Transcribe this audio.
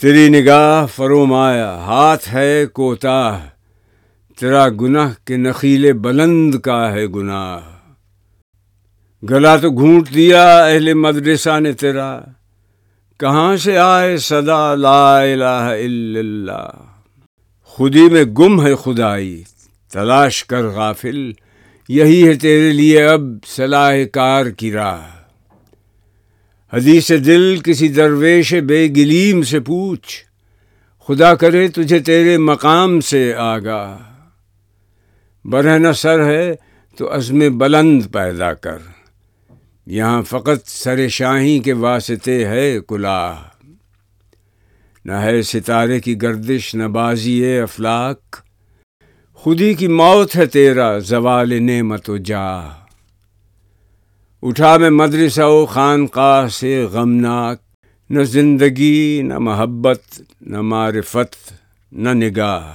تیری نگاہ فرومایا ہاتھ ہے کوتاہ، تیرا گناہ کے نخیل بلند کا ہے گناہ۔ گلا تو گھونٹ دیا اہل مدرسہ نے تیرا، کہاں سے آئے صدا لا الہ الا اللہ؟ خودی میں گم ہے خدائی، تلاش کر غافل، یہی ہے تیرے لیے اب صلاح کار کی راہ۔ حدیث دل کسی درویش بے گلیم سے پوچھ، خدا کرے تجھے تیرے مقام سے آگاہ۔ برہنہ سر ہے تو عزم بلند پیدا کر۔ یہاں فقط سر شاہی کے واسطے ہے کلاہ نہ ہے ستارے کی گردش، نہ بازی افلاک۔ خودی کی موت ہے تیرا زوال نعمت و جا اٹھا میں مدرسہ و خانقاہ سے غمناک، نہ زندگی، نہ محبت، نہ معرفت، نہ نگاہ۔